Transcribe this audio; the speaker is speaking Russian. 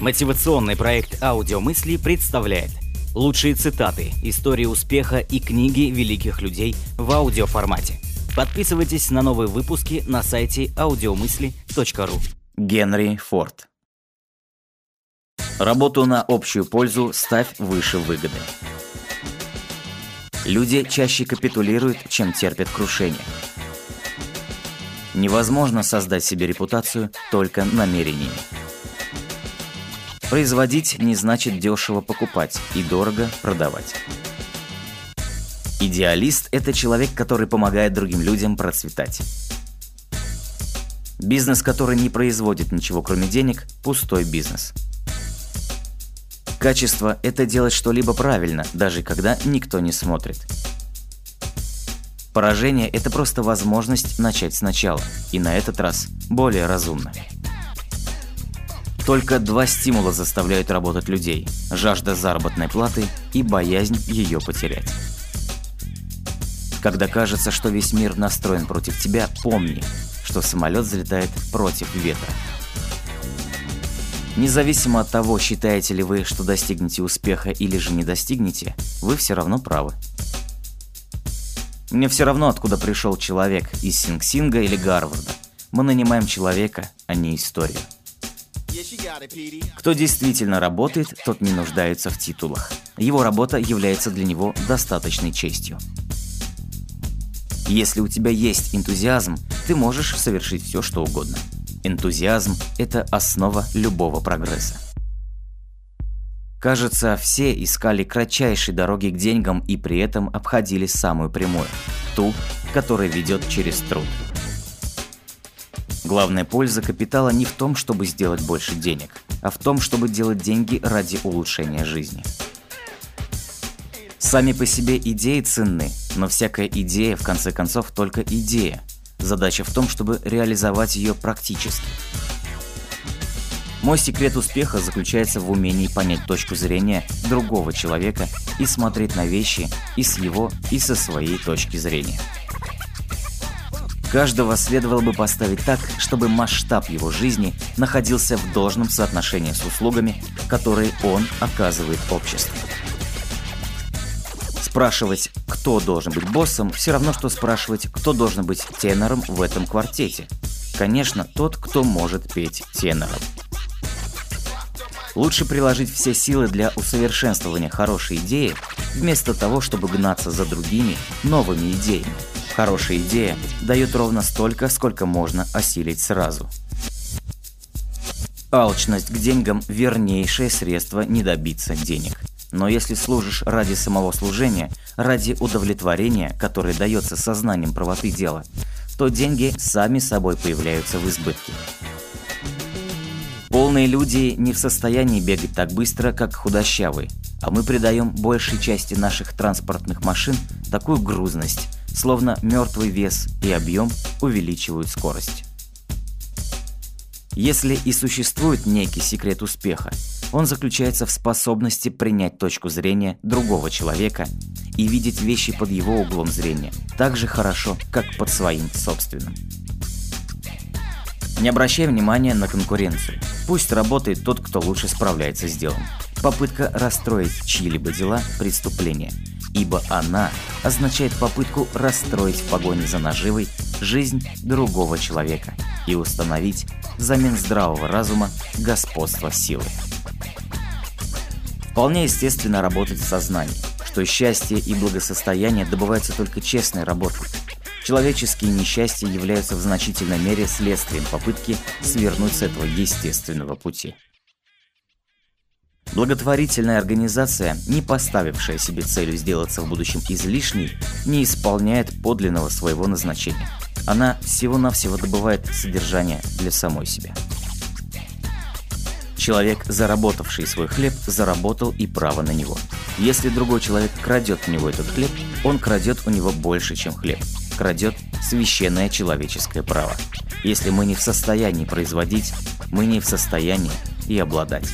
Мотивационный проект «Аудиомысли» представляет лучшие цитаты, истории успеха и книги великих людей в аудиоформате. Подписывайтесь на новые выпуски на сайте аудиомысли.ру. Генри Форд Работу на общую пользу ставь выше выгоды. Люди чаще капитулируют, чем терпят крушение. Невозможно создать себе репутацию только намерениями. Производить не значит дешево покупать и дорого продавать. Идеалист – это человек, который помогает другим людям процветать. Бизнес, который не производит ничего кроме денег – пустой бизнес. Качество – это делать что-либо правильно, даже когда никто не смотрит. Поражение – это просто возможность начать сначала, и на этот раз более разумно. Только два стимула заставляют работать людей – жажда заработной платы и боязнь ее потерять. Когда кажется, что весь мир настроен против тебя, помни, что самолет взлетает против ветра. Независимо от того, считаете ли вы, что достигнете успеха или же не достигнете, вы все равно правы. Мне все равно, откуда пришел человек, из Синг-Синга или Гарварда. Мы нанимаем человека, а не историю. Кто действительно работает, тот не нуждается в титулах. Его работа является для него достаточной честью. Если у тебя есть энтузиазм, ты можешь совершить все, что угодно. Энтузиазм – это основа любого прогресса. Кажется, все искали кратчайшей дороги к деньгам и при этом обходили самую прямую – ту, которая ведет через труд. Главная польза капитала не в том, чтобы сделать больше денег, а в том, чтобы делать деньги ради улучшения жизни. Сами по себе идеи ценны, но всякая идея, в конце концов, только идея. Задача в том, чтобы реализовать ее практически. Мой секрет успеха заключается в умении понять точку зрения другого человека и смотреть на вещи и с его, и со своей точки зрения. Каждого следовало бы поставить так, чтобы масштаб его жизни находился в должном соотношении с услугами, которые он оказывает обществу. Спрашивать, кто должен быть боссом, все равно, что спрашивать, кто должен быть тенором в этом квартете. Конечно, тот, кто может петь тенором. Лучше приложить все силы для усовершенствования хорошей идеи, вместо того, чтобы гнаться за другими новыми идеями. Хорошая идея дает ровно столько, сколько можно осилить сразу. Алчность к деньгам – вернейшее средство не добиться денег. Но если служишь ради самого служения, ради удовлетворения, которое дается сознанием правоты дела, то деньги сами собой появляются в избытке. Полные люди не в состоянии бегать так быстро, как худощавые, а мы придаем большей части наших транспортных машин такую грузность, словно мертвый вес и объем увеличивают скорость. Если и существует некий секрет успеха, он заключается в способности принять точку зрения другого человека и видеть вещи под его углом зрения так же хорошо, как под своим собственным. Не обращай внимания на конкуренцию. Пусть работает тот, кто лучше справляется с делом. Попытка расстроить чьи-либо дела – преступление – ибо она означает попытку расстроить в погоне за наживой жизнь другого человека и установить взамен здравого разума господство силы. Вполне естественно работать в сознании, что счастье и благосостояние добываются только честной работой. Человеческие несчастья являются в значительной мере следствием попытки свернуть с этого естественного пути. Благотворительная организация, не поставившая себе целью сделаться в будущем излишней, не исполняет подлинного своего назначения. Она всего-навсего добывает содержание для самой себя. Человек, заработавший свой хлеб, заработал и право на него. Если другой человек крадет у него этот хлеб, он крадет у него больше, чем хлеб. Крадет священное человеческое право. Если мы не в состоянии производить, мы не в состоянии и обладать.